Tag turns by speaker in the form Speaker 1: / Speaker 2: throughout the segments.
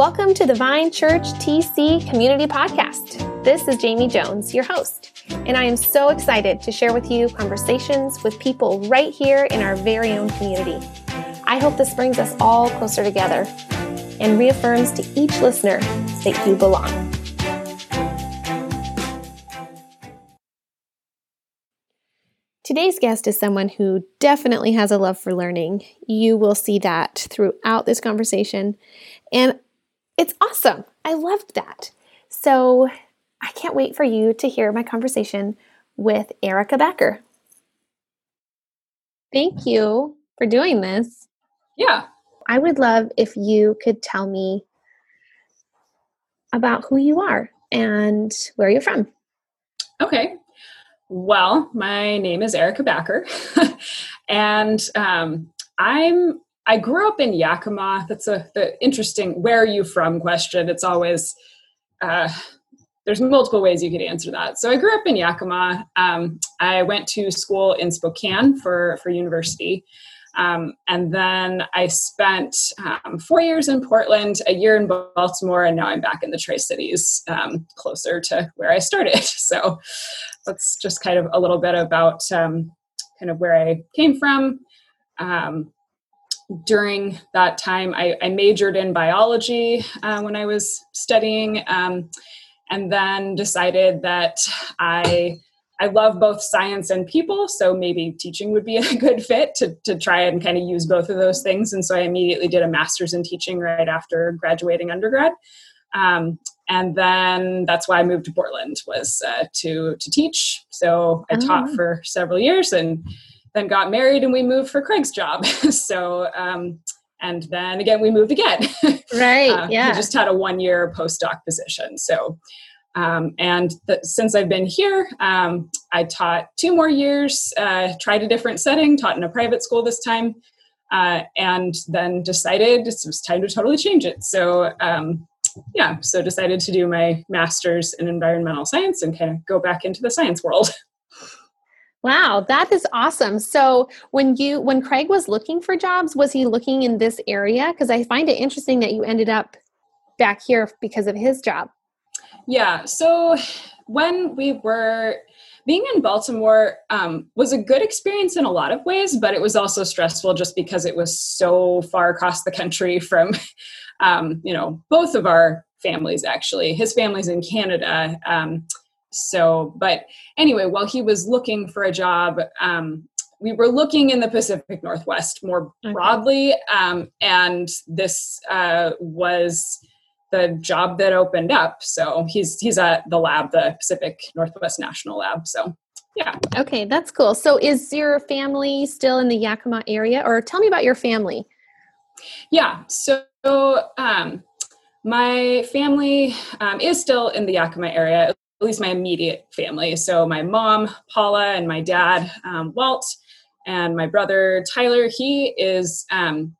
Speaker 1: Welcome to the Vine Church TC Community Podcast. This is Jamie Jones, your host, and I am so excited to share with you conversations with people right here in our very own community. I hope this brings us all closer together and reaffirms to each listener that you belong. Today's guest is someone who definitely has a love for learning. You will see that throughout this conversation. And it's awesome. I loved that. So I can't wait for you to hear my conversation with Erica Becker. Thank you for doing this.
Speaker 2: Yeah.
Speaker 1: I would love if you could tell me about who you are and where you're from.
Speaker 2: Okay. Well, my name is Erica Backer, and um, I'm I grew up in Yakima. That's a the interesting where are you from question. It's always uh, there's multiple ways you could answer that. So I grew up in Yakima. Um, I went to school in Spokane for for university, um, and then I spent um, four years in Portland, a year in Baltimore, and now I'm back in the Tri Cities, um, closer to where I started. So that's just kind of a little bit about um, kind of where I came from. Um, during that time, I, I, majored in biology uh, when I was studying, um, and then decided that I I love both science and people, so maybe teaching would be a good fit to, to try and kind of use both of those things. And so I immediately did a master's in teaching right after graduating undergrad. Um, and then that's why I moved to Portland was uh, to to teach. So I oh. taught for several years and then got married and we moved for Craig's job. so, um, and then again, we moved again.
Speaker 1: Right. uh, yeah.
Speaker 2: We just had a one year postdoc position. So, um, and the, since I've been here, um, I taught two more years, uh, tried a different setting, taught in a private school this time, uh, and then decided it was time to totally change it. So, um, yeah, so decided to do my master's in environmental science and kind of go back into the science world.
Speaker 1: Wow, that is awesome. So, when you when Craig was looking for jobs, was he looking in this area? Because I find it interesting that you ended up back here because of his job.
Speaker 2: Yeah. So, when we were being in Baltimore um, was a good experience in a lot of ways, but it was also stressful just because it was so far across the country from, um, you know, both of our families actually. His family's in Canada. Um, so but anyway while he was looking for a job um, we were looking in the pacific northwest more broadly um, and this uh, was the job that opened up. So he's he's at the lab the pacific northwest national lab. So yeah.
Speaker 1: Okay that's cool. So is your family still in the yakima area? Or tell me about your family.
Speaker 2: Yeah so um, my family um, is still in the yakima area. at least my immediate family. So my mom, Paula, and my dad, um, Walt, and my brother, Tyler. He is um,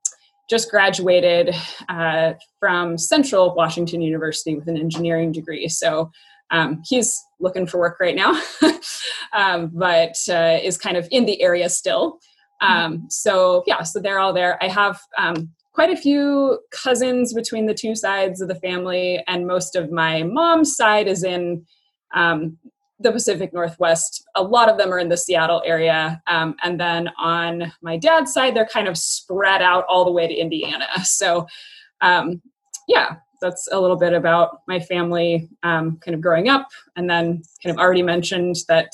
Speaker 2: just graduated uh, from Central Washington University with an engineering degree. So um, he's looking for work right now, um, but uh, is kind of in the area still. Um, so yeah, so they're all there. I have um, quite a few cousins between the two sides of the family, and most of my mom's side is in um, the Pacific Northwest. A lot of them are in the Seattle area. Um, and then on my dad's side, they're kind of spread out all the way to Indiana. So, um, yeah, that's a little bit about my family um, kind of growing up. And then, kind of already mentioned that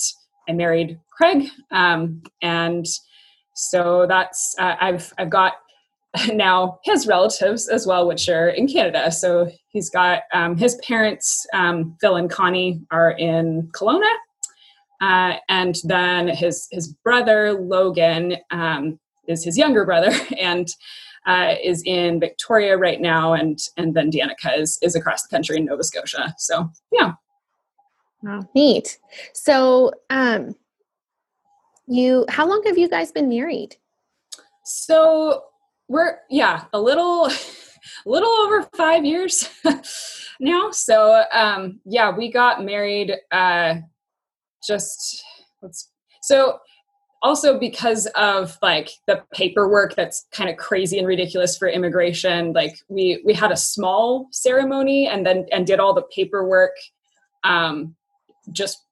Speaker 2: I married Craig. Um, and so that's, uh, I've, I've got now his relatives as well, which are in Canada. So he's got um, his parents, um, Phil and Connie, are in Kelowna, uh, and then his his brother Logan um, is his younger brother and uh, is in Victoria right now, and and then Danica is is across the country in Nova Scotia. So yeah,
Speaker 1: wow, neat. So um, you, how long have you guys been married?
Speaker 2: So we're yeah a little a little over five years now. So um yeah we got married uh just let's so also because of like the paperwork that's kind of crazy and ridiculous for immigration like we we had a small ceremony and then and did all the paperwork um just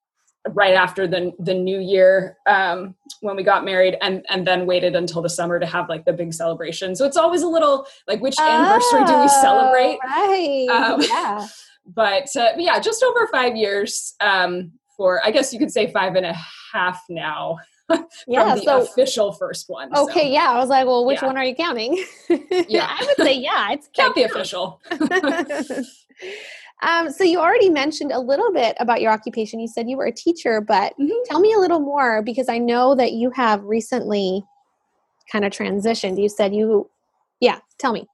Speaker 2: right after the the new year um when we got married and and then waited until the summer to have like the big celebration. So it's always a little like which oh, anniversary do we celebrate?
Speaker 1: right. Um, yeah.
Speaker 2: but, uh, but yeah just over five years um for i guess you could say five and a half now yeah, the so, official first one.
Speaker 1: Okay, so. yeah. I was like, well, which yeah. one are you counting?
Speaker 2: yeah,
Speaker 1: I would say yeah. It's
Speaker 2: count the official.
Speaker 1: um, so you already mentioned a little bit about your occupation. You said you were a teacher, but mm-hmm. tell me a little more because I know that you have recently kind of transitioned. You said you, yeah. Tell me.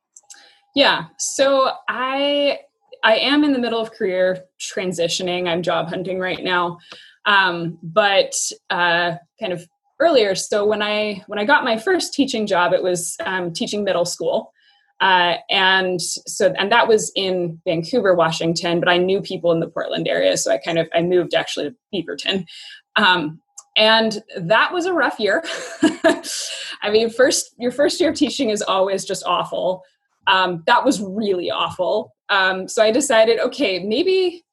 Speaker 2: Yeah. So I I am in the middle of career transitioning. I'm job hunting right now. Um, but uh, kind of earlier, so when I when I got my first teaching job, it was um, teaching middle school. Uh, and so and that was in Vancouver, Washington, but I knew people in the Portland area, so I kind of I moved actually to Beaverton. Um, and that was a rough year. I mean, first your first year of teaching is always just awful. Um, that was really awful. Um, so I decided, okay, maybe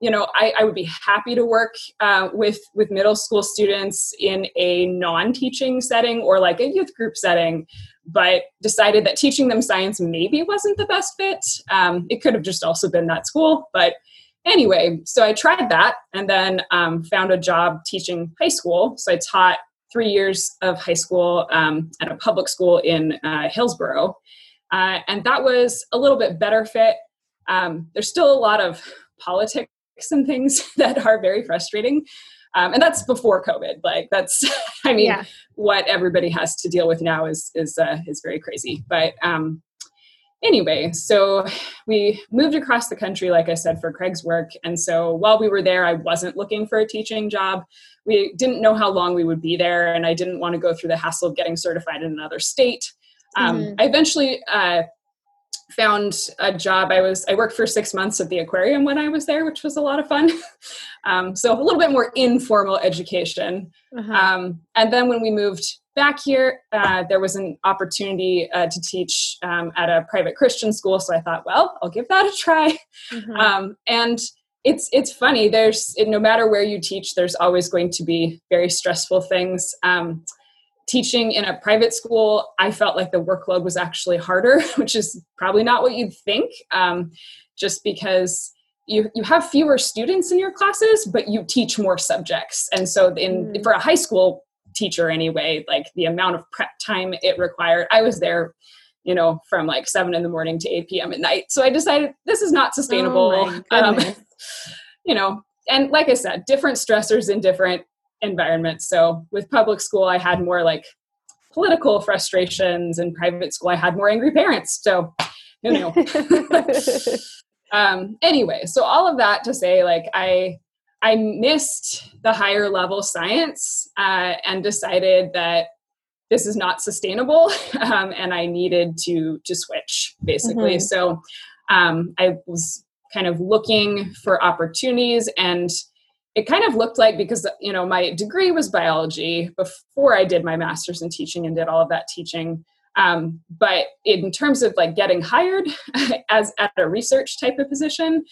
Speaker 2: you know I, I, would be happy to work uh, with with middle school students in a non-teaching setting or like a youth group setting but decided that teaching them science maybe wasn't the best fit. Um, it could have just also been that school but anyway so i tried that and then um, found a job teaching high school. So i taught three years of high school um, at a public school in uh, hillsboro. Uh, and that was a little bit better fit. Um, there's still a lot of politics and things that are very frustrating. Um, and that's before COVID. Like that's, I mean, yeah. what everybody has to deal with now is is uh, is very crazy. But um, anyway, so we moved across the country, like I said, for Craig's work. And so while we were there, I wasn't looking for a teaching job. We didn't know how long we would be there, and I didn't want to go through the hassle of getting certified in another state. Um, mm-hmm. I eventually uh, found a job. I was I worked for six months at the aquarium when I was there, which was a lot of fun. um, so a little bit more informal education. Uh-huh. Um, and then when we moved back here, uh, there was an opportunity uh, to teach um, at a private Christian school. So I thought, well, I'll give that a try. Uh-huh. Um, and it's it's funny. There's no matter where you teach, there's always going to be very stressful things. Teaching in a private school, I felt like the workload was actually harder, which is probably not what you'd think, um, just because you, you have fewer students in your classes, but you teach more subjects. And so, in mm. for a high school teacher anyway, like the amount of prep time it required, I was there you know, from like seven in the morning to 8 p.m. at night. So I decided this is not sustainable. Oh um, you know, and like I said, different stressors in different environment. So with public school, I had more like political frustrations, and private school, I had more angry parents. So who knew? um, anyway, so all of that to say, like I I missed the higher level science uh, and decided that this is not sustainable, um, and I needed to to switch basically. Mm-hmm. So um, I was kind of looking for opportunities and it kind of looked like because you know my degree was biology before i did my master's in teaching and did all of that teaching. Um, but in terms of like getting hired as at a research type of position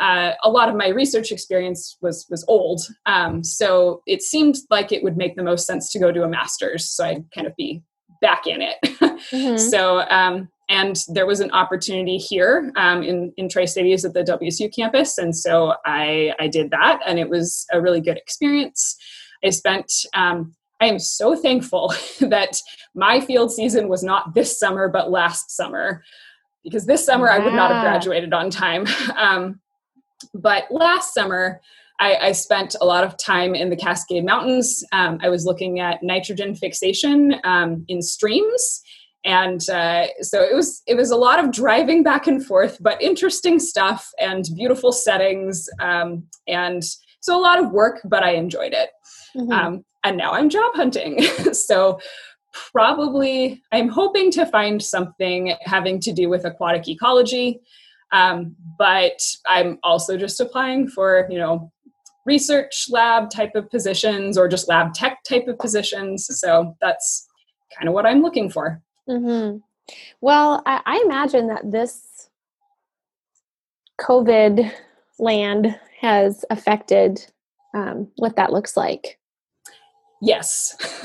Speaker 2: uh, a lot of my research experience was was old. Um, so it seemed like it would make the most sense to go to a master's so i'd kind of be back in it mm-hmm. so um, and there was an opportunity here um, in in Tri Cities at the WSU campus, and so I I did that, and it was a really good experience. I spent. Um, I am so thankful that my field season was not this summer, but last summer, because this summer I would not have graduated on time. Um, but last summer, I, I, spent a lot of time in the Cascade Mountains. Um, I was looking at nitrogen fixation um, in streams and uh, so it was it was a lot of driving back and forth but interesting stuff and beautiful settings um, and so a lot of work but i enjoyed it mm-hmm. um, and now i'm job hunting so probably i'm hoping to find something having to do with aquatic ecology um, but i'm also just applying for you know research lab type of positions or just lab tech type of positions. So that's kind of what I'm looking for.
Speaker 1: Mm-hmm. Well, I, I imagine that this COVID land has affected um, what that looks like.
Speaker 2: Yes,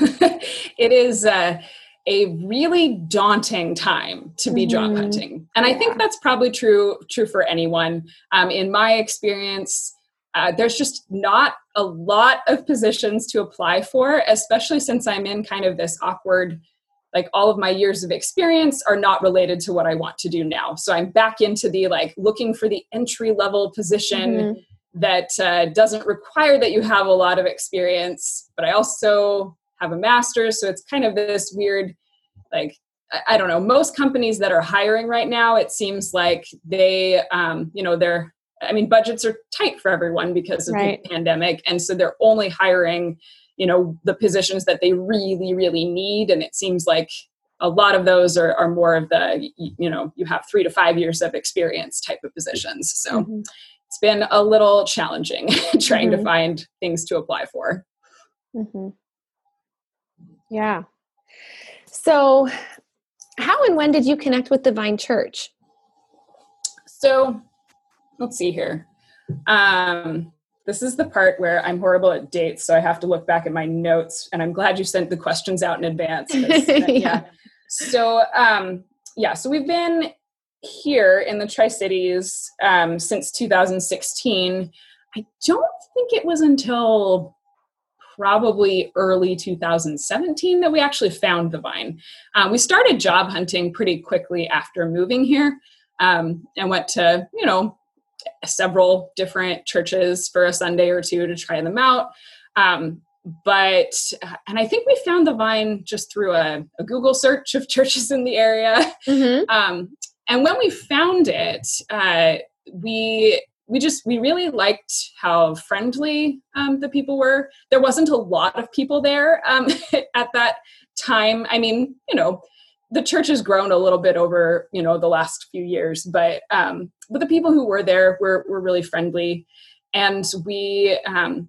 Speaker 2: it is uh, a really daunting time to be mm-hmm. job hunting, and yeah. I think that's probably true true for anyone. Um, in my experience, uh, there's just not a lot of positions to apply for, especially since I'm in kind of this awkward like all of my years of experience are not related to what I want to do now. So I'm back into the like looking for the entry level position mm-hmm. that uh, doesn't require that you have a lot of experience, but I also have a master's. So it's kind of this weird, like, I don't know, most companies that are hiring right now, it seems like they, um, you know, they're I mean, budgets are tight for everyone because of right. the pandemic. And so they're only hiring, you know, the positions that they really, really need. And it seems like a lot of those are, are more of the, you know, you have three to five years of experience type of positions. So mm-hmm. it's been a little challenging trying mm-hmm. to find things to apply for.
Speaker 1: Mm-hmm. Yeah. So, how and when did you connect with the Vine Church?
Speaker 2: So, let's see here. Um, this is the part where I'm horrible at dates, so I have to look back at my notes. And I'm glad you sent the questions out in advance. yeah. yeah. So um, yeah, so we've been here in the Tri Cities um, since 2016. I don't think it was until probably early 2017 that we actually found the vine. Um, we started job hunting pretty quickly after moving here um, and went to, you know, several different churches for a Sunday or two to try them out. Um, but and I think we found the vine just through a, a Google search of churches in the area. Mm-hmm. Um, and when we found it, uh, we we just we really liked how friendly um, the people were. There wasn't a lot of people there um, at that time. I mean, you know, the church has grown a little bit over you know the last few years but um but the people who were there were were really friendly and we um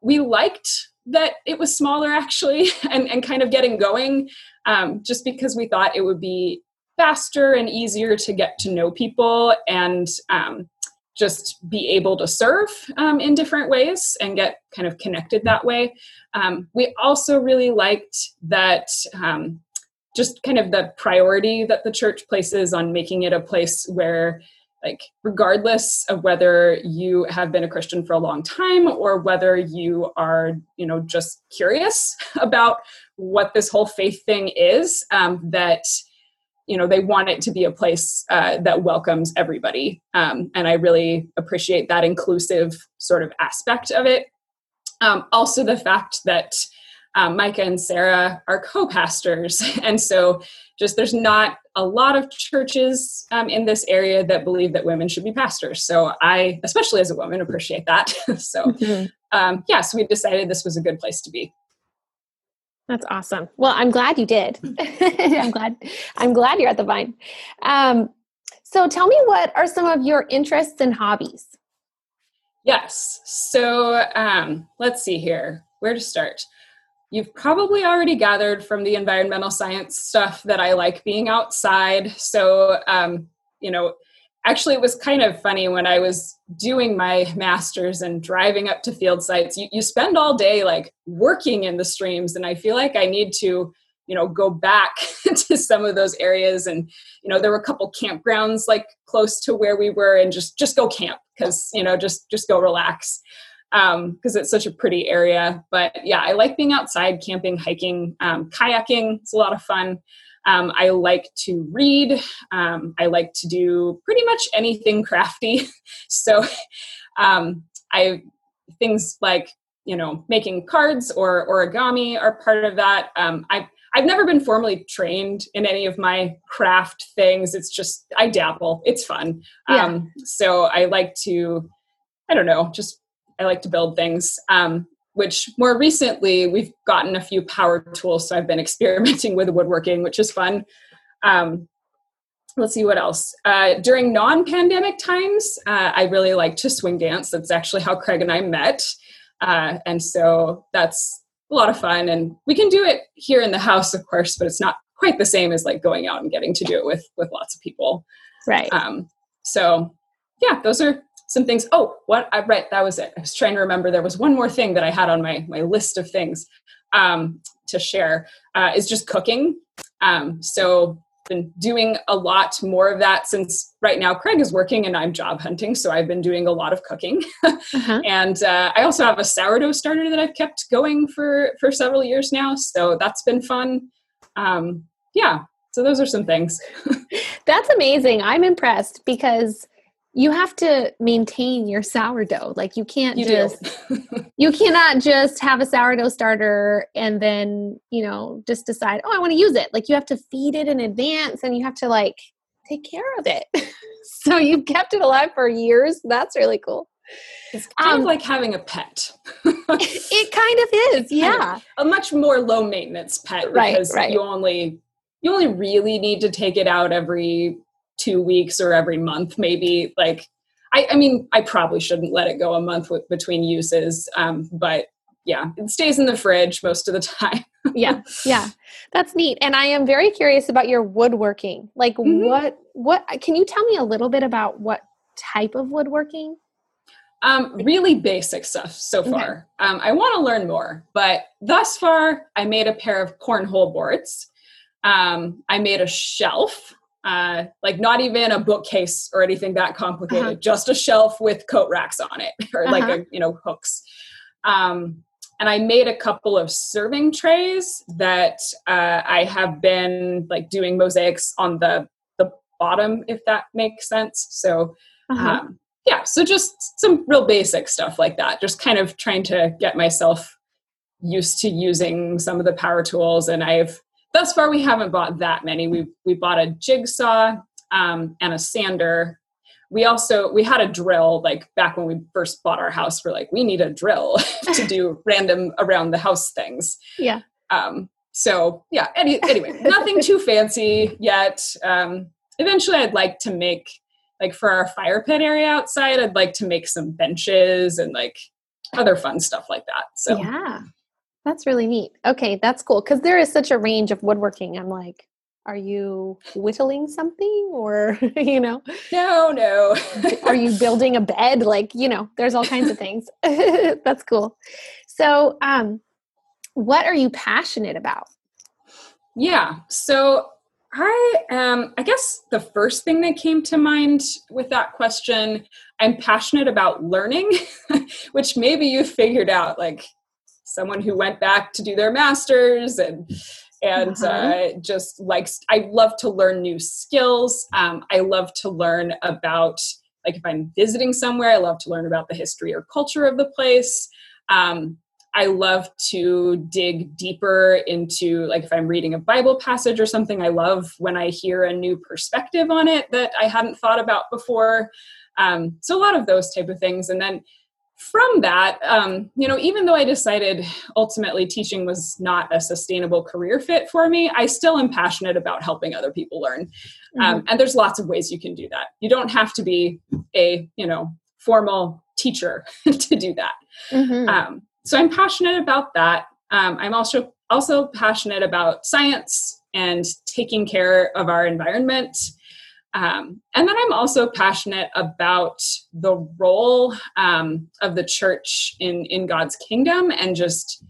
Speaker 2: we liked that it was smaller actually and and kind of getting going um just because we thought it would be faster and easier to get to know people and um just be able to serve um, in different ways and get kind of connected that way. Um, we also really liked that um, just kind of the priority that the church places on making it a place where like regardless of whether you have been a christian for a long time or whether you are you know just curious about what this whole faith thing is um, that you know they want it to be a place uh, that welcomes everybody. Um, and i really appreciate that inclusive sort of aspect of it. Um, also the fact that um, Micah and Sarah are co pastors. And so, just there's not a lot of churches um, in this area that believe that women should be pastors. So, I, especially as a woman, appreciate that. so, mm-hmm. um, yeah, so we decided this was a good place to be.
Speaker 1: That's awesome. Well, I'm glad you did. I'm glad. I'm glad you're at the Vine. Um, so, tell me, what are some of your interests and hobbies?
Speaker 2: Yes. So, um, let's see here. Where to start? You've probably already gathered from the environmental science stuff that I like being outside. So, um, you know, actually, it was kind of funny when I was doing my master's and driving up to field sites. You, you spend all day like working in the streams, and I feel like I need to you know go back to some of those areas and you know there were a couple campgrounds like close to where we were and just just go camp because you know just just go relax because um, it's such a pretty area. But yeah, I like being outside, camping, hiking, um, kayaking. It's a lot of fun. Um, I like to read. Um, I like to do pretty much anything crafty. so um, I things like you know making cards or origami are part of that. Um, I I've never been formally trained in any of my craft things. It's just I dabble. It's fun. Yeah. so I like to I don't know just I like to build things. Um, which more recently we've gotten a few power tools, so I've been experimenting with woodworking, which is fun. Um, let's see what else. Uh, during non-pandemic times, uh, I really like to swing dance. That's actually how Craig and I met, uh, and so that's a lot of fun. And we can do it here in the house, of course, but it's not quite the same as like going out and getting to do it with with lots of people.
Speaker 1: Right.
Speaker 2: Um, so yeah, those are some things. Oh, what I right, that was it. I was trying to remember. There was one more thing that I had on my my list of things um, to share. Uh, is just cooking. Um, so been doing a lot more of that since right now Craig is working and I'm job hunting. So I've been doing a lot of cooking. uh-huh. And uh, I also have a sourdough starter that I've kept going for for several years now. So that's been fun. Um, yeah. So those are some things.
Speaker 1: that's amazing. I'm impressed because you have to maintain your sourdough like you can't you just you cannot just have a sourdough starter and then you know just decide oh i want to use it. Like you have to feed it in advance and you have to like take care of it. So you've kept it alive for years. That's really cool.
Speaker 2: It's kind um, of like having a pet.
Speaker 1: It kind of is yeah.
Speaker 2: a much more low maintenance pet because right, right. you only you only really need to take it out every two weeks or every month, maybe. Like, I, I mean, I probably shouldn't let it go a month between uses, um, but yeah, it stays in the fridge most of the time.
Speaker 1: yeah, yeah, that's neat. And I am very curious about your woodworking. Like, mm-hmm. what, what? Can you tell me a little bit about what type of woodworking?
Speaker 2: Um, really basic stuff so far. Okay. Um, I want to learn more, but thus far, I made a pair of cornhole boards. Um, I made a shelf uh, like not even a bookcase or anything that complicated, uh-huh. just a shelf with coat racks on it or uh-huh. like a, you know hooks. Um, and I made a couple of serving trays that uh, I have been like doing mosaics on the the bottom, if that makes sense. So uh-huh. um, yeah, so just some real basic stuff like that. Just kind of trying to get myself used to using some of the power tools, and I've thus far we haven't bought that many. We we bought a jigsaw um, and a sander. We also we had a drill like back when we first bought our house. We're like we need a drill to do random around the house things.
Speaker 1: Yeah.
Speaker 2: Um so yeah any, anyway nothing too fancy yet. Um eventually i'd like to make like for our fire pit area outside i'd like to make some benches and like other fun stuff like that so.
Speaker 1: Yeah that's really neat. Okay, that's cool because there is such a range of woodworking. I'm like, are you whittling something or, you know?
Speaker 2: No, no.
Speaker 1: are you building a bed? Like, you know, there's all kinds of things. that's cool. So, um, what are you passionate about?
Speaker 2: Yeah. So, I am, I guess the first thing that came to mind with that question, I'm passionate about learning, which maybe you figured out like someone who went back to do their masters and and uh-huh. uh, just likes i love to learn new skills. Um, i love to learn about like if i'm visiting somewhere i love to learn about the history or culture of the place. Um, i love to dig deeper into like if i'm reading a bible passage or something i love when i hear a new perspective on it that i hadn't thought about before. Um, so a lot of those type of things. And then from that, um, you know, even though I decided ultimately teaching was not a sustainable career fit for me, I still am passionate about helping other people learn. Um, mm-hmm. Um, and there's lots of ways you can do that. You don't have to be a, you know, formal teacher to do that. Mm-hmm. Um, so I'm passionate about that. Um, I'm also also passionate about science and taking care of our environment um, and then I'm also passionate about the role um, of the church in, in God's kingdom and just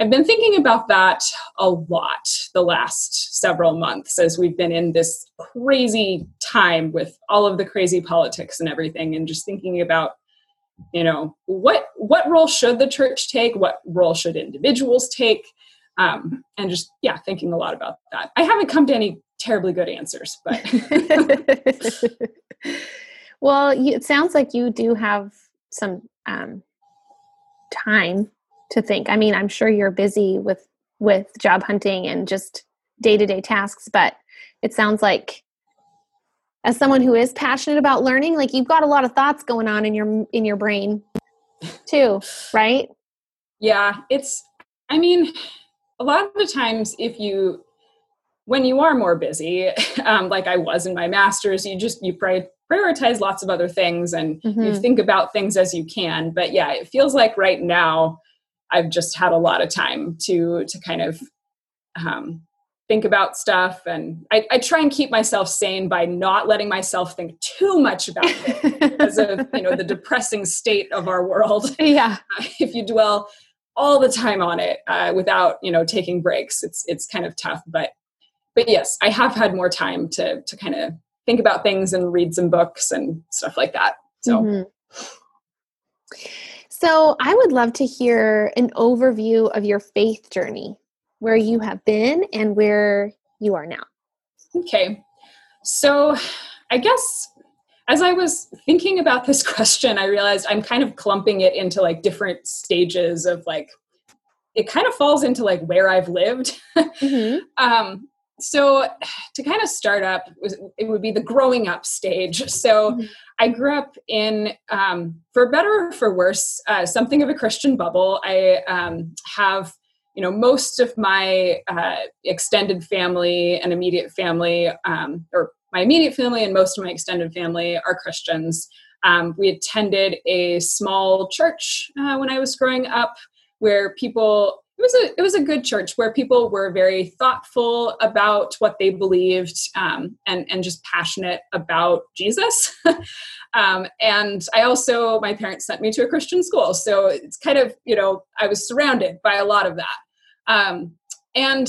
Speaker 2: I've been thinking about that a lot the last several months as we've been in this crazy time with all of the crazy politics and everything and just thinking about you know what what role should the church take? What role should individuals take? Um, and just yeah thinking a lot about that. I haven't come to any terribly good answers but
Speaker 1: well it sounds like you do have some um, time to think. I mean i'm sure you're busy with with job hunting and just day-to-day tasks but it sounds like as someone who is passionate about learning like you've got a lot of thoughts going on in your in your brain too right?
Speaker 2: Yeah it's i mean a lot of the times if you when you are more busy, um, like I was in my master's, you just you prioritize lots of other things and mm-hmm. you think about things as you can. But yeah, it feels like right now I've just had a lot of time to to kind of um, think about stuff and I, I, try and keep myself sane by not letting myself think too much about it because of you know the depressing state of our world
Speaker 1: yeah
Speaker 2: uh, if you dwell all the time on it uh, without you know taking breaks it's it's kind of tough but but yes i have had more time to to kind of think about things and read some books and stuff like that so mm-hmm.
Speaker 1: so i would love to hear an overview of your faith journey where you have been and where you are now.
Speaker 2: Okay. So, I guess as I was thinking about this question, I realized I'm kind of clumping it into like different stages of like, it kind of falls into like where I've lived. Mm-hmm. um, so, to kind of start up, it would be the growing up stage. So, mm-hmm. I grew up in, um, for better or for worse, uh, something of a Christian bubble. I um, have you know most of my uh, extended family and immediate family um, or my immediate family and most of my extended family are christians um, we attended a small church uh, when i was growing up where people it was a it was a good church where people were very thoughtful about what they believed um, and and just passionate about Jesus. um, and I also my parents sent me to a Christian school, so it's kind of you know I was surrounded by a lot of that. Um, and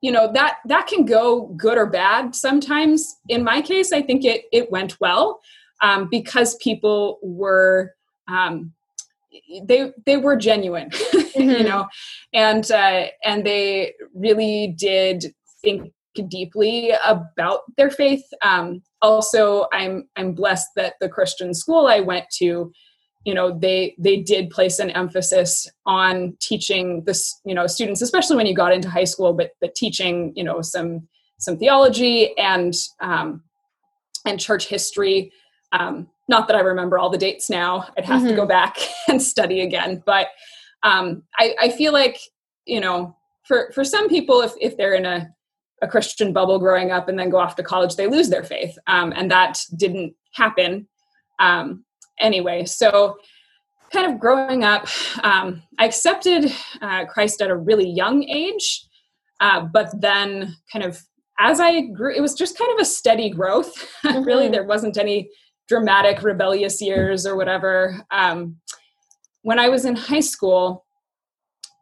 Speaker 2: you know that that can go good or bad sometimes in my case i think it it went well um, because people were um, they they were genuine mm-hmm. you know and uh, and they really did think deeply about their faith um, also i'm i'm blessed that the christian school i went to you know they they did place an emphasis on teaching this you know students especially when you got into high school but but teaching you know some some theology and um, and church history um, not that i remember all the dates now i'd have mm-hmm. to go mm-hmm. back and study again but um, I, I feel like you know for for some people if if they're in a a christian bubble growing up and then go off to college they lose their faith um, and that didn't happen um, anyway, so kind of growing up, um, I accepted uh, Christ at a really young age, uh, but then kind of as I grew, it was just kind of a steady growth. Mm-hmm. really, there wasn't any dramatic rebellious years or whatever. Um, when I was in high school,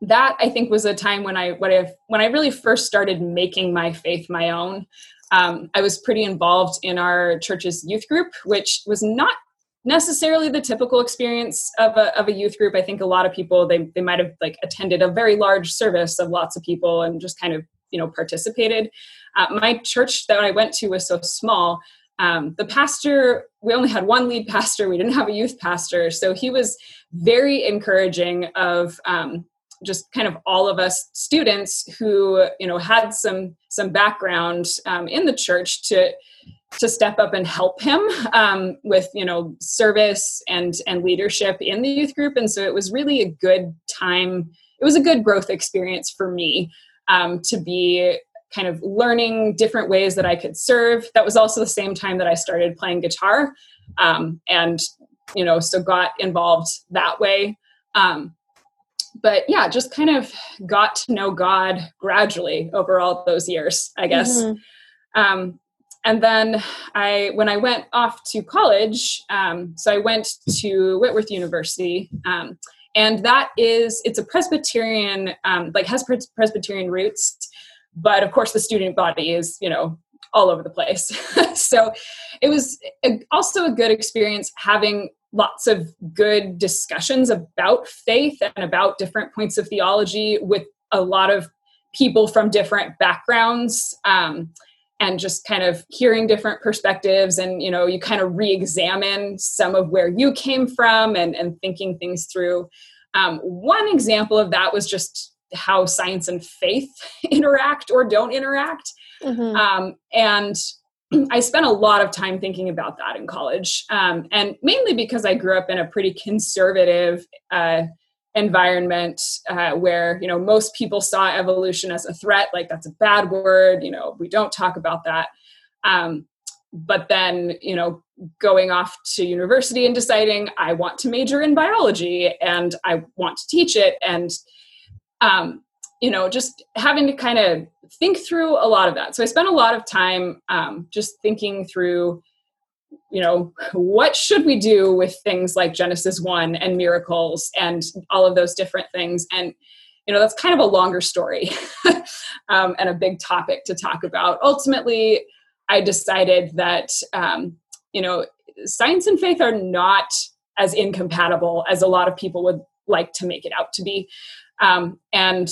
Speaker 2: that I think was a time when I when I when I really first started making my faith my own. Um, I was pretty involved in our church's youth group, which was not necessarily the typical experience of a, of a youth group i think a lot of people they, they might have like attended a very large service of lots of people and just kind of you know participated uh, my church that i went to was so small um, the pastor we only had one lead pastor. We didn't have a youth pastor. So he was very encouraging of um, just kind of all of us students who you know had some some background um, in the church to to step up and help him um, with you know service and and leadership in the youth group. And so it was really a good time. It was a good growth experience for me um, to be kind of learning different ways that i could serve. That was also the same time that i started playing guitar um, and you know so got involved that way. Um, but yeah just kind of got to know god gradually over all those years i guess. Mm-hmm. um, and then I, when I went off to college, um, so I went to Whitworth University, um, and that is it's a Presbyterian, um, like has Presbyterian roots, but of course the student body is you know all over the place. so it was a, also a good experience having lots of good discussions about faith and about different points of theology with a lot of people from different backgrounds. Um, and just kind of hearing different perspectives and you know you kind of re-examine some of where you came from and, and thinking things through um, one example of that was just how science and faith interact or don't interact mm-hmm. um, and i spent a lot of time thinking about that in college um, and mainly because i grew up in a pretty conservative uh, environment uh, where you know most people saw evolution as a threat like that's a bad word you know we don't talk about that um, but then you know going off to university and deciding i want to major in biology and i want to teach it and um, you know just having to kind of think through a lot of that. So i spent a lot of time um, just thinking through you know what should we do with things like genesis 1 and miracles and all of those different things. And you know that's kind of a longer story um, and a big topic to talk about. Ultimately i decided that um, you know science and faith are not as incompatible as a lot of people would like to make it out to be um, and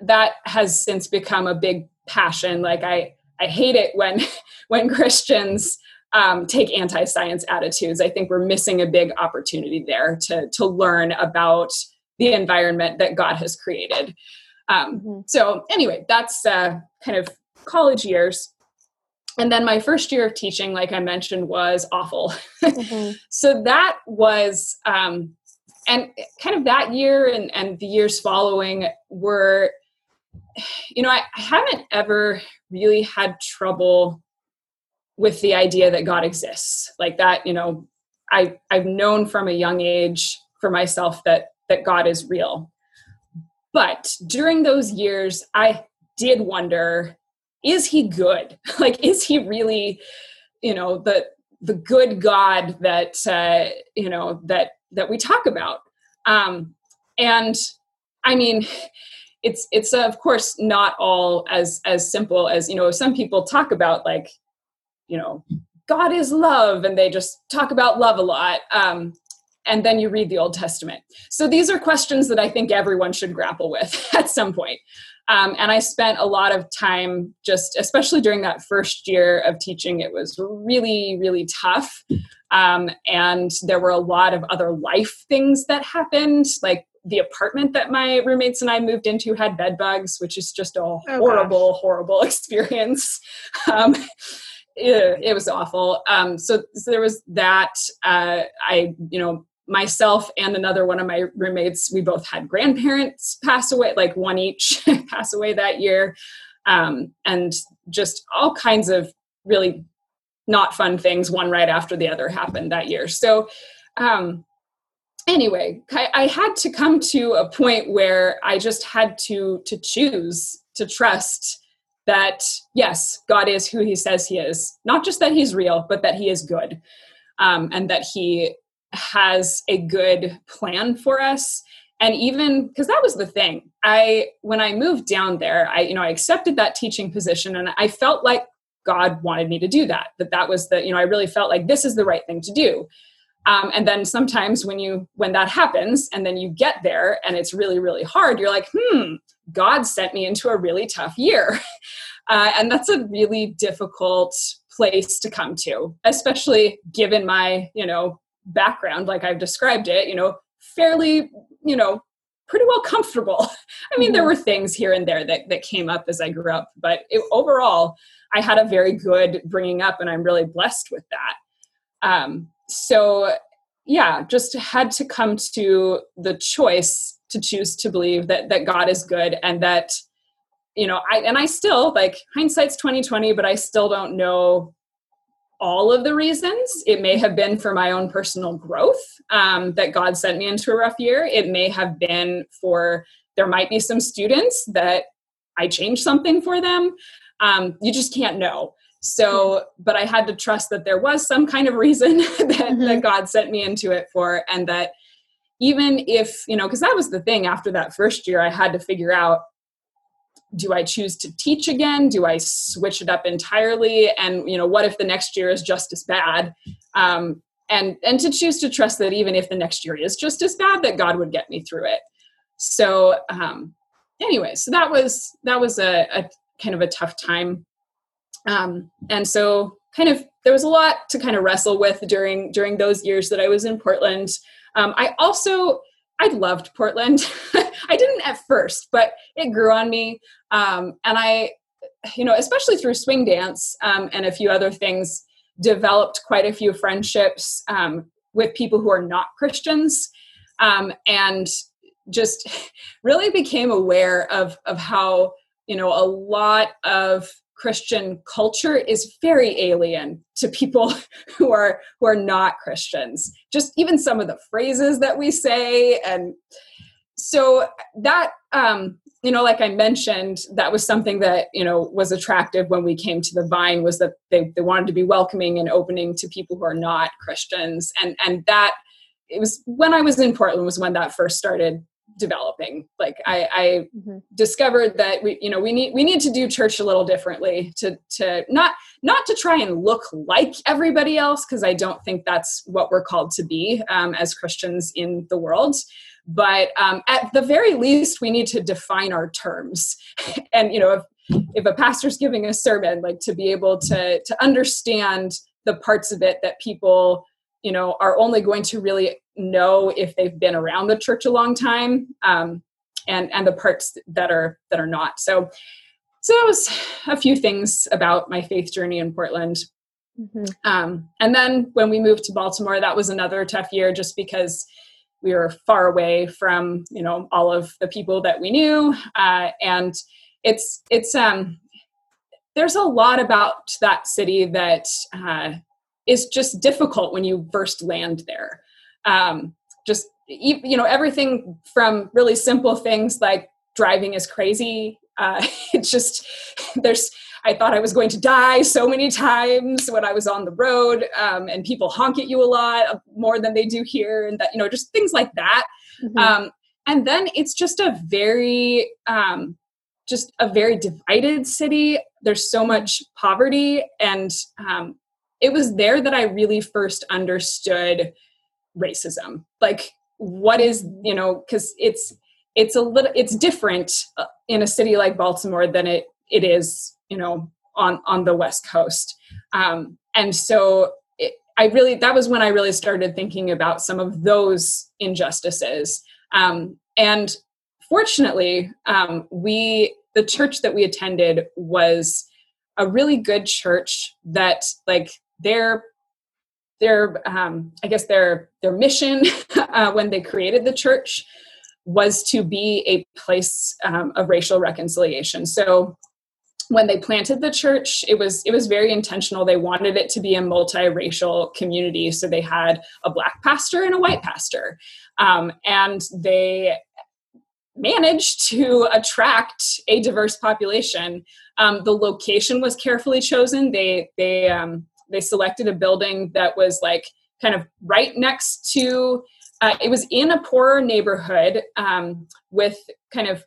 Speaker 2: that has since become a big passion like i i hate it when when christians um, take anti-science attitudes. I think we're missing a big opportunity there to to learn about the environment that God has created. Um, mm-hmm. So anyway, that's uh, kind of college years. And then my first year of teaching, like I mentioned, was awful. Mm-hmm. so that was, um, and kind of that year and, and the years following were, you know, I, I haven't ever really had trouble with the idea that God exists. Like that, you know, I I've known from a young age for myself that that God is real. But during those years, I did wonder, is he good? like, is he really, you know, the the good God that uh, you know that that we talk about? Um, and I mean, it's it's of course not all as as simple as you know. Some people talk about like you know, God is love, and they just talk about love a lot. Um, and then you read the Old Testament. So these are questions that I think everyone should grapple with at some point. Um, and I spent a lot of time just, especially during that first year of teaching, it was really, really tough. Um, and there were a lot of other life things that happened, like the apartment that my roommates and I moved into had bed bugs, which is just a oh, horrible, gosh. horrible experience. Um, it, it was awful. Um, so, so, there was that. Uh, I, you know, myself and another one of my roommates, we both had grandparents pass away, like one each pass away that year. Um, and just all kinds of really not fun things, one right after the other happened that year. So, um, anyway, I, I had to come to a point where I just had to to choose to trust that yes, God is who he says he is. Not just that he's real, but that he is good. Um, and that he has a good plan for us. And even because that was the thing, I when I moved down there, I you know I accepted that teaching position, and I felt like God wanted me to do that. That that was the you know I really felt like this is the right thing to do. Um, and then sometimes when you when that happens, and then you get there, and it's really really hard, you're like, hmm, God sent me into a really tough year. Uh, and that's a really difficult place to come to, especially given my, you know, background, like I've described it, you know, fairly, you know, pretty well comfortable. I mean, mm-hmm. there were things here and there that, that came up as I grew up, but it, overall, I had a very good bringing up, and I'm really blessed with that. Um, so, yeah, just had to come to the choice to choose to believe that that God is good and that you know I and I still like hindsight's 2020 but I still don't know all of the reasons. It may have been for my own personal growth um, that god sent me into a rough year. It may have been for there might be some students that i changed something for them. Um, you just can't know. So but i had to trust that there was some kind of reason that, mm-hmm. that god sent me into it for and that even if you know because that was the thing after that first year i had to figure out do i choose to teach again? Do i switch it up entirely? And you know what if the next year is just as bad? Um, and and to choose to trust that even if the next year is just as bad that god would get me through it. So um anyway so that was that was a, a kind of a tough time. Um and so kind of there was a lot to kind of wrestle with during during those years that i was in portland. Um, I also I loved Portland. I didn't at first, but it grew on me, um, and I, you know, especially through swing dance um, and a few other things, developed quite a few friendships um, with people who are not Christians, um, and just really became aware of of how you know a lot of Christian culture is very alien to people who are who are not Christians. Just even some of the phrases that we say, and so that um, you know, like I mentioned, that was something that you know was attractive when we came to the Vine was that they they wanted to be welcoming and opening to people who are not Christians, and and that it was when I was in Portland was when that first started developing. Like i, I mm-hmm. discovered that we you know we need we need to do church a little differently to to not not to try and look like everybody else because i don't think that's what we're called to be um, as christians in the world. But um, at the very least we need to define our terms. And you know if if a pastor's giving a sermon like to be able to to understand the parts of it that people you know are only going to really know if they've been around the church a long time um, and and the parts that are that are not. So so that was a few things about my faith journey in portland. Mm-hmm. um, and then when we moved to baltimore that was another tough year just because we were far away from you know all of the people that we knew. Uh, and it's it's um there's a lot about that city that uh, is just difficult when you first land there. Um, just you know everything from really simple things like driving is crazy. Uh, it's just there's I thought I was going to die so many times when I was on the road, um, and people honk at you a lot more than they do here, and that you know just things like that. Mm-hmm. Um, and then it's just a very um, just a very divided city. There's so much poverty, and um, it was there that I really first understood racism. Like, what is, you know, because it's, it's a little it's different uh, in a city like baltimore than it it is you know on on the west coast um, and so it, i really that was when i really started thinking about some of those injustices um, and fortunately um, we the church that we attended was a really good church that like their their um, I guess their their mission uh, when they created the church was to be a place um, of racial reconciliation. So when they planted the church, it was it was very intentional. They wanted it to be a multiracial community. So they had a black pastor and a white pastor, um, and they managed to attract a diverse population. Um, the location was carefully chosen. They they um, they selected a building that was like kind of right next to uh, it was in a poorer neighborhood um, with kind of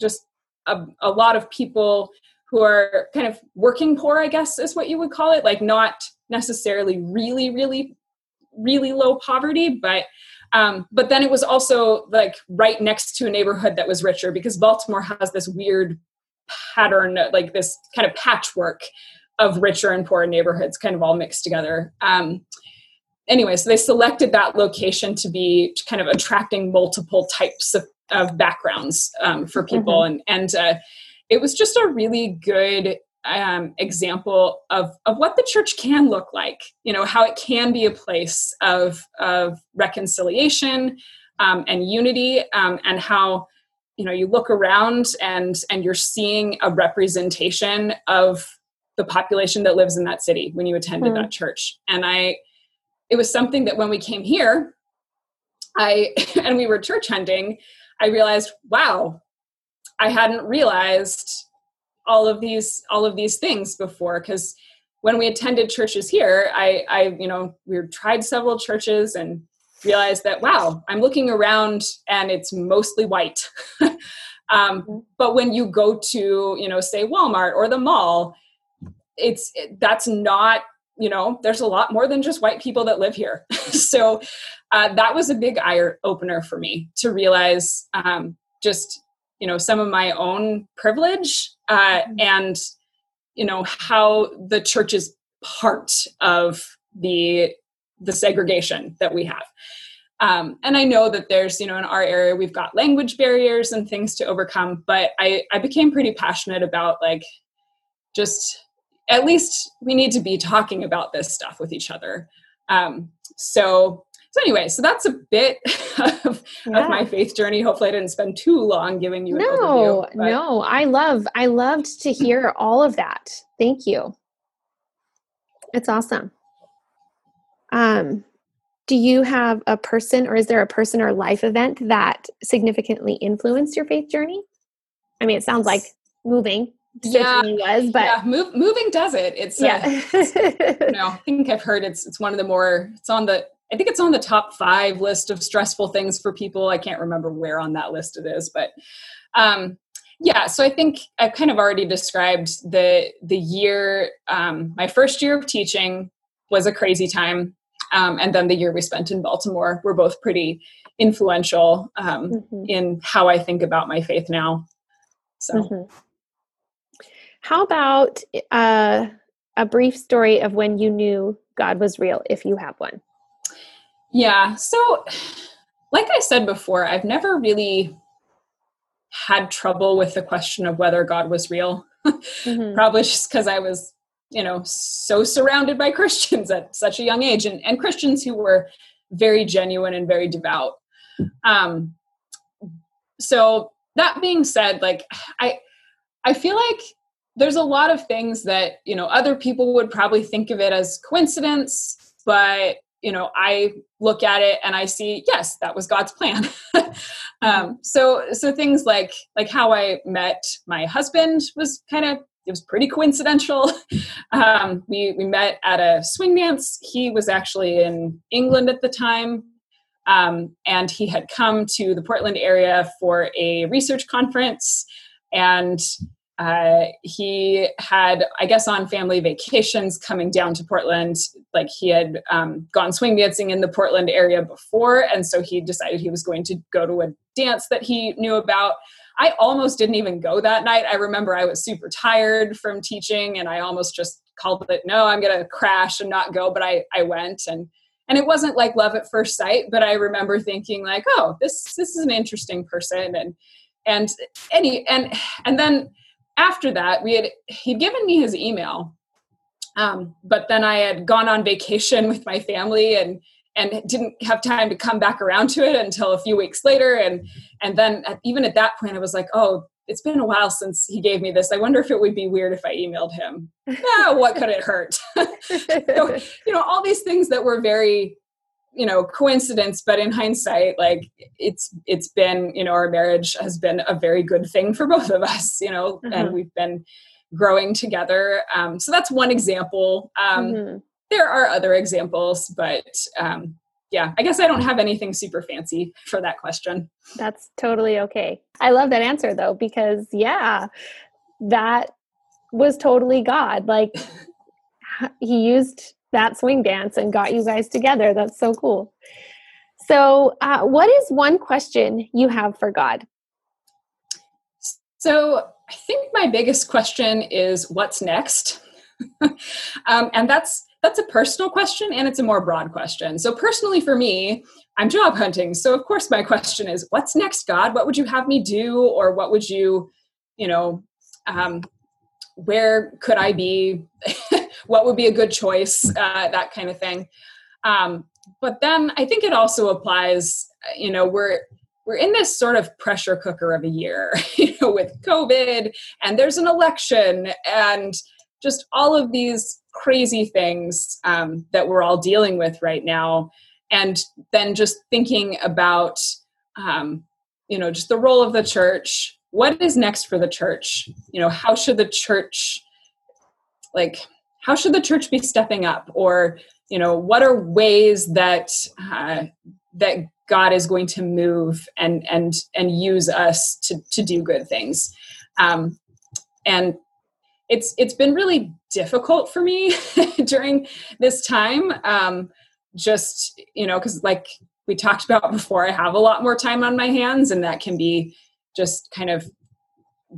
Speaker 2: just a, a, lot of people who are kind of working poor i guess is what you would call it. Like not necessarily really really really low poverty but um, but then it was also like right next to a neighborhood that was richer because baltimore has this weird pattern like this kind of patchwork of richer and poorer neighborhoods kind of all mixed together. Um, anyway, so they selected that location to be kind of attracting multiple types of, of backgrounds um, for people. Mm-hmm. And, and uh, it was just a really good um, example of, of what the church can look like, you know, how it can be a place of, of reconciliation um, and unity um, and how you know you look around and and you're seeing a representation of the population that lives in that city when you attended mm. that church and i it was something that when we came here i and we were church hunting i realized wow i hadn't realized all of these all of these things before because when we attended churches here i i you know we tried several churches and realized that wow i'm looking around and it's mostly white um, mm-hmm. but when you go to you know say walmart or the mall it's that's not you know there's a lot more than just white people that live here so uh, that was a big eye opener for me to realize um, just you know some of my own privilege uh, mm-hmm. and you know how the church is part of the the segregation that we have um, and i know that there's you know in our area we've got language barriers and things to overcome but i i became pretty passionate about like just at least we need to be talking about this stuff with each other. Um, so so anyway, so that's a bit of, yeah. of, my faith journey. Hopefully, I didn't spend too long giving you an
Speaker 1: no,
Speaker 2: overview.
Speaker 1: No, I love, I loved to hear all of that. Thank you. It's awesome. Um, do you have a person, or is there a person or life event that significantly influenced your faith journey? I mean, it sounds like moving
Speaker 2: yeah,
Speaker 1: was, but
Speaker 2: yeah, move, moving does it. It's uh, yeah. Uh, you know, I think I've heard it's it's one of the more it's on the I think it's on the top five list of stressful things for people. I can't remember where on that list it is, but um, yeah. So I think I've kind of already described the the year. Um, my first year of teaching was a crazy time, um, and then the year we spent in Baltimore were both pretty influential um, mm-hmm. in how I think about my faith now. So. Mm-hmm.
Speaker 1: How about uh, a brief story of when you knew God was real, if you have one?
Speaker 2: Yeah. So, like I said before, I've never really had trouble with the question of whether God was real. mm-hmm. Probably just because I was, you know, so surrounded by Christians at such a young age and, and Christians who were very genuine and very devout. Um, so that being said, like I I feel like there's a lot of things that you know other people would probably think of it as coincidence but you know i look at it and i see yes that was god's plan. Um, so so things like like how i met my husband was kind of it was pretty coincidental. Um, we we met at a swing dance. He was actually in england at the time um, and he had come to the portland area for a research conference and uh, he had, I guess, on family vacations coming down to Portland. Like he had um, gone swing dancing in the Portland area before, and so he decided he was going to go to a dance that he knew about. I almost didn't even go that night. I remember I was super tired from teaching, and I almost just called it, "No, I'm going to crash and not go." But I I went and and it wasn't like love at first sight but i remember thinking like oh this this is an interesting person and and any and and then after that, we had he'd given me his email, um, but then I had gone on vacation with my family and and didn't have time to come back around to it until a few weeks later. And and then at, even at that point, I was like, oh, it's been a while since he gave me this. I wonder if it would be weird if I emailed him. no, what could it hurt? so, you know, all these things that were very you know coincidence but in hindsight like it's it's been you know our marriage has been a very good thing for both of us you know mm-hmm. and we've been growing together. Um, so that's one example. Um, mm-hmm. there are other examples but um, yeah i guess i don't have anything super fancy for that question.
Speaker 1: That's totally okay. I love that answer though because yeah that was totally god. Like he used that swing dance and got you guys together. That's so cool. So, uh, what is one question you have for God?
Speaker 2: So, I think my biggest question is what's next? um, and that's that's a personal question and it's a more broad question. So personally for me, I'm job hunting. So of course my question is what's next God? What would you have me do or what would you, you know, um, where could I be? what would be a good choice? Uh, that kind of thing. Um, but then I think it also applies. You know, we're we're in this sort of pressure cooker of a year, you know, with COVID, and there's an election, and just all of these crazy things um, that we're all dealing with right now, and then just thinking about, um, you know, just the role of the church what is next for the church you know how should the church like how should the church be stepping up? Or you know what are ways that uh, that god is going to move and and and use us to to do good things? Um and it's it's been really difficult for me during this time um just you know because like we talked about before i have a lot more time on my hands and that can be just kind of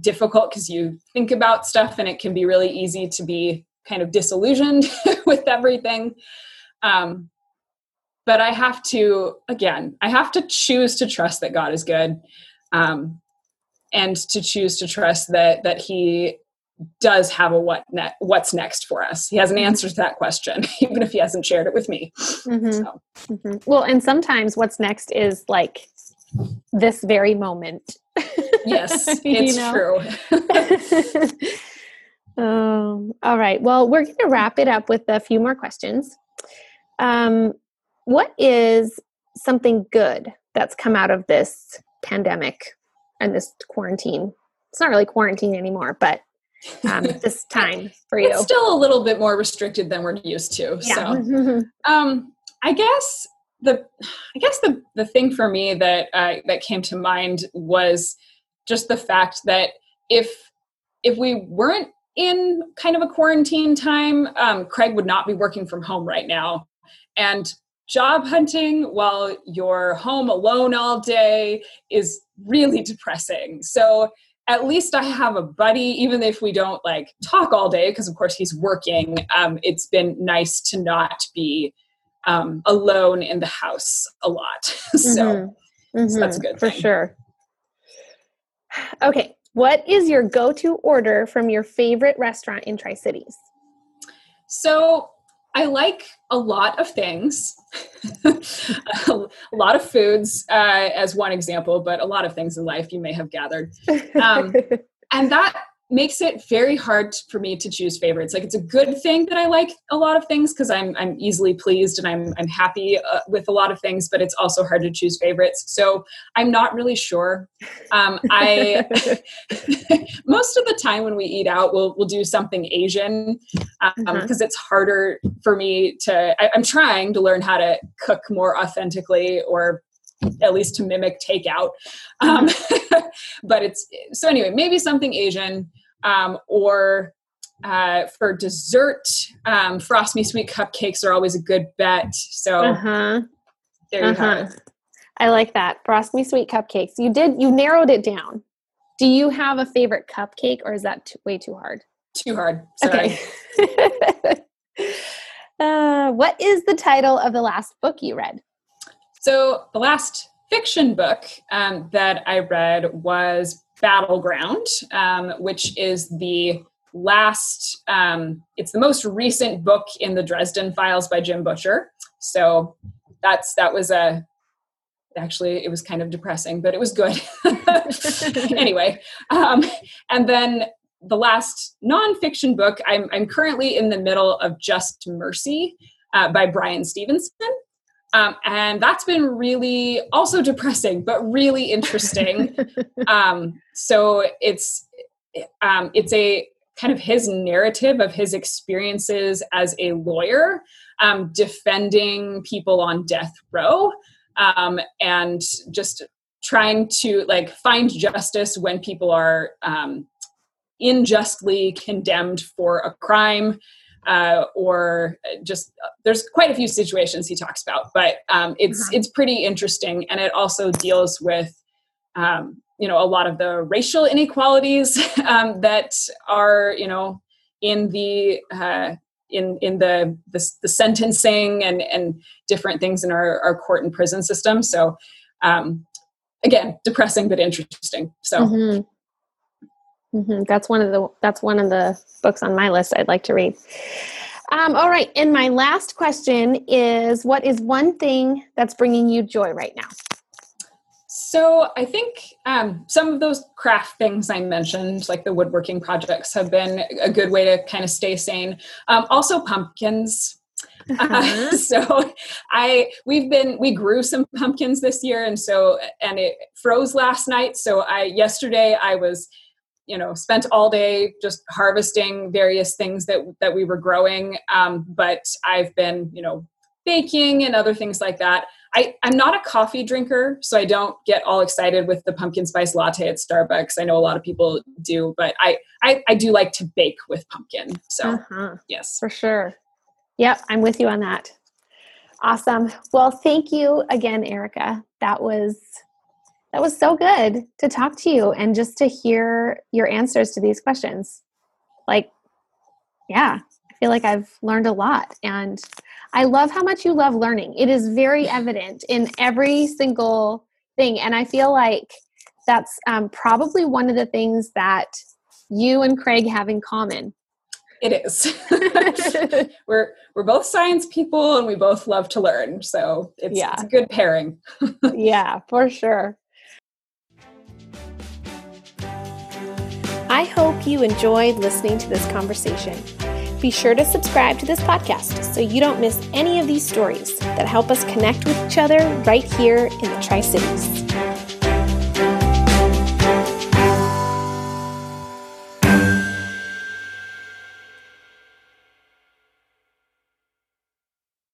Speaker 2: difficult because you think about stuff and it can be really easy to be kind of disillusioned with everything. Um, but I have to, again, I have to choose to trust that God is good. Um, and to choose to trust that that he does have a what ne- what's next for us. He has an mm-hmm. answer to that question, even if he hasn't shared it with me. Mm-hmm. So.
Speaker 1: Mm-hmm. Well, and sometimes what's next is like this very moment.
Speaker 2: Yes, it's true.
Speaker 1: Um, all right. Well, we're going to wrap it up with a few more questions. Um, what is something good that's come out of this pandemic and this quarantine? It's not really quarantine anymore, but um, this time for you.
Speaker 2: It's still a little bit more restricted than we're used to. Yeah. So, um, I guess the I guess the the thing for me that uh, that came to mind was just the fact that if if we weren't in kind of a quarantine time, um, Craig would not be working from home right now, and job hunting while you're home alone all day is really depressing. So at least I have a buddy, even if we don't like talk all day, because of course he's working. Um, it's been nice to not be um, alone in the house a lot. so, mm-hmm. Mm-hmm. so, that's good
Speaker 1: for thing. sure. Okay, what is your go-to order from your favorite restaurant in Tri Cities?
Speaker 2: So I like a lot of things, a lot of foods, uh, as one example, but a lot of things in life you may have gathered. Um, and that makes it very hard for me to choose favorites. Like it's a good thing that I like a lot of things because I'm I'm easily pleased and I'm I'm happy uh, with a lot of things, but it's also hard to choose favorites. So I'm not really sure. Um, I most of the time when we eat out, we'll we'll do something Asian because um, mm-hmm. it's harder for me to. I, I'm trying to learn how to cook more authentically or at least to mimic takeout. Um, but it's so anyway, maybe something Asian um, or uh, for dessert, um, Frost Me Sweet cupcakes are always a good bet. So uh-huh. there you uh-huh. have it.
Speaker 1: I like that. Frost Me Sweet cupcakes. You did, you narrowed it down. Do you have a favorite cupcake or is that too, way too hard?
Speaker 2: Too hard. Sorry.
Speaker 1: Okay. uh, what is the title of the last book you read?
Speaker 2: So the last fiction book um, that I read was Battleground, um, which is the last, um, it's the most recent book in the Dresden Files by Jim Butcher. So that's that was a actually it was kind of depressing, but it was good. anyway, um, and then the last nonfiction book I'm, I'm currently in the middle of Just Mercy uh, by Bryan Stevenson. Um, and that's been really also depressing, but really interesting. um, so it's um, it's a kind of his narrative of his experiences as a lawyer, um, defending people on death row, um, and just trying to like find justice when people are um, unjustly condemned for a crime uh, or just there's quite a few situations he talks about, but um, it's uh-huh. it's pretty interesting, and it also deals with um, you know a lot of the racial inequalities um, that are you know in the uh, in in the, the, the sentencing and and different things in our, our court and prison system. So um, again, depressing but interesting. So. Mm-hmm.
Speaker 1: Mm-hmm. That's one of the that's one of the books on my list I'd like to read. Um, all right, and my last question is: What is one thing that's bringing you joy right now?
Speaker 2: So I think um, some of those craft things I mentioned, like the woodworking projects, have been a good way to kind of stay sane. Um, also, pumpkins. Uh-huh. Uh, so I we've been we grew some pumpkins this year, and so and it froze last night. So I yesterday I was you know spent all day just harvesting various things that that we were growing. Um, but i've been you know baking and other things like that. I, i'm not a coffee drinker so i don't get all excited with the pumpkin spice latte at starbucks. I know a lot of people do but i i, I do like to bake with pumpkin so uh-huh. yes.
Speaker 1: For sure. Yep i'm with you on that. Awesome. Well thank you again erica. That was that was so good to talk to you and just to hear your answers to these questions. Like, yeah, I feel like I've learned a lot. And I love how much you love learning. It is very evident in every single thing. And I feel like that's um, probably one of the things that you and Craig have in common.
Speaker 2: It is. we're we're both science people and we both love to learn. So it's, yeah. it's a good pairing.
Speaker 1: yeah, for sure. I hope you enjoyed listening to this conversation. Be sure to subscribe to this podcast so you don't miss any of these stories that help us connect with each other right here in the Tri Cities.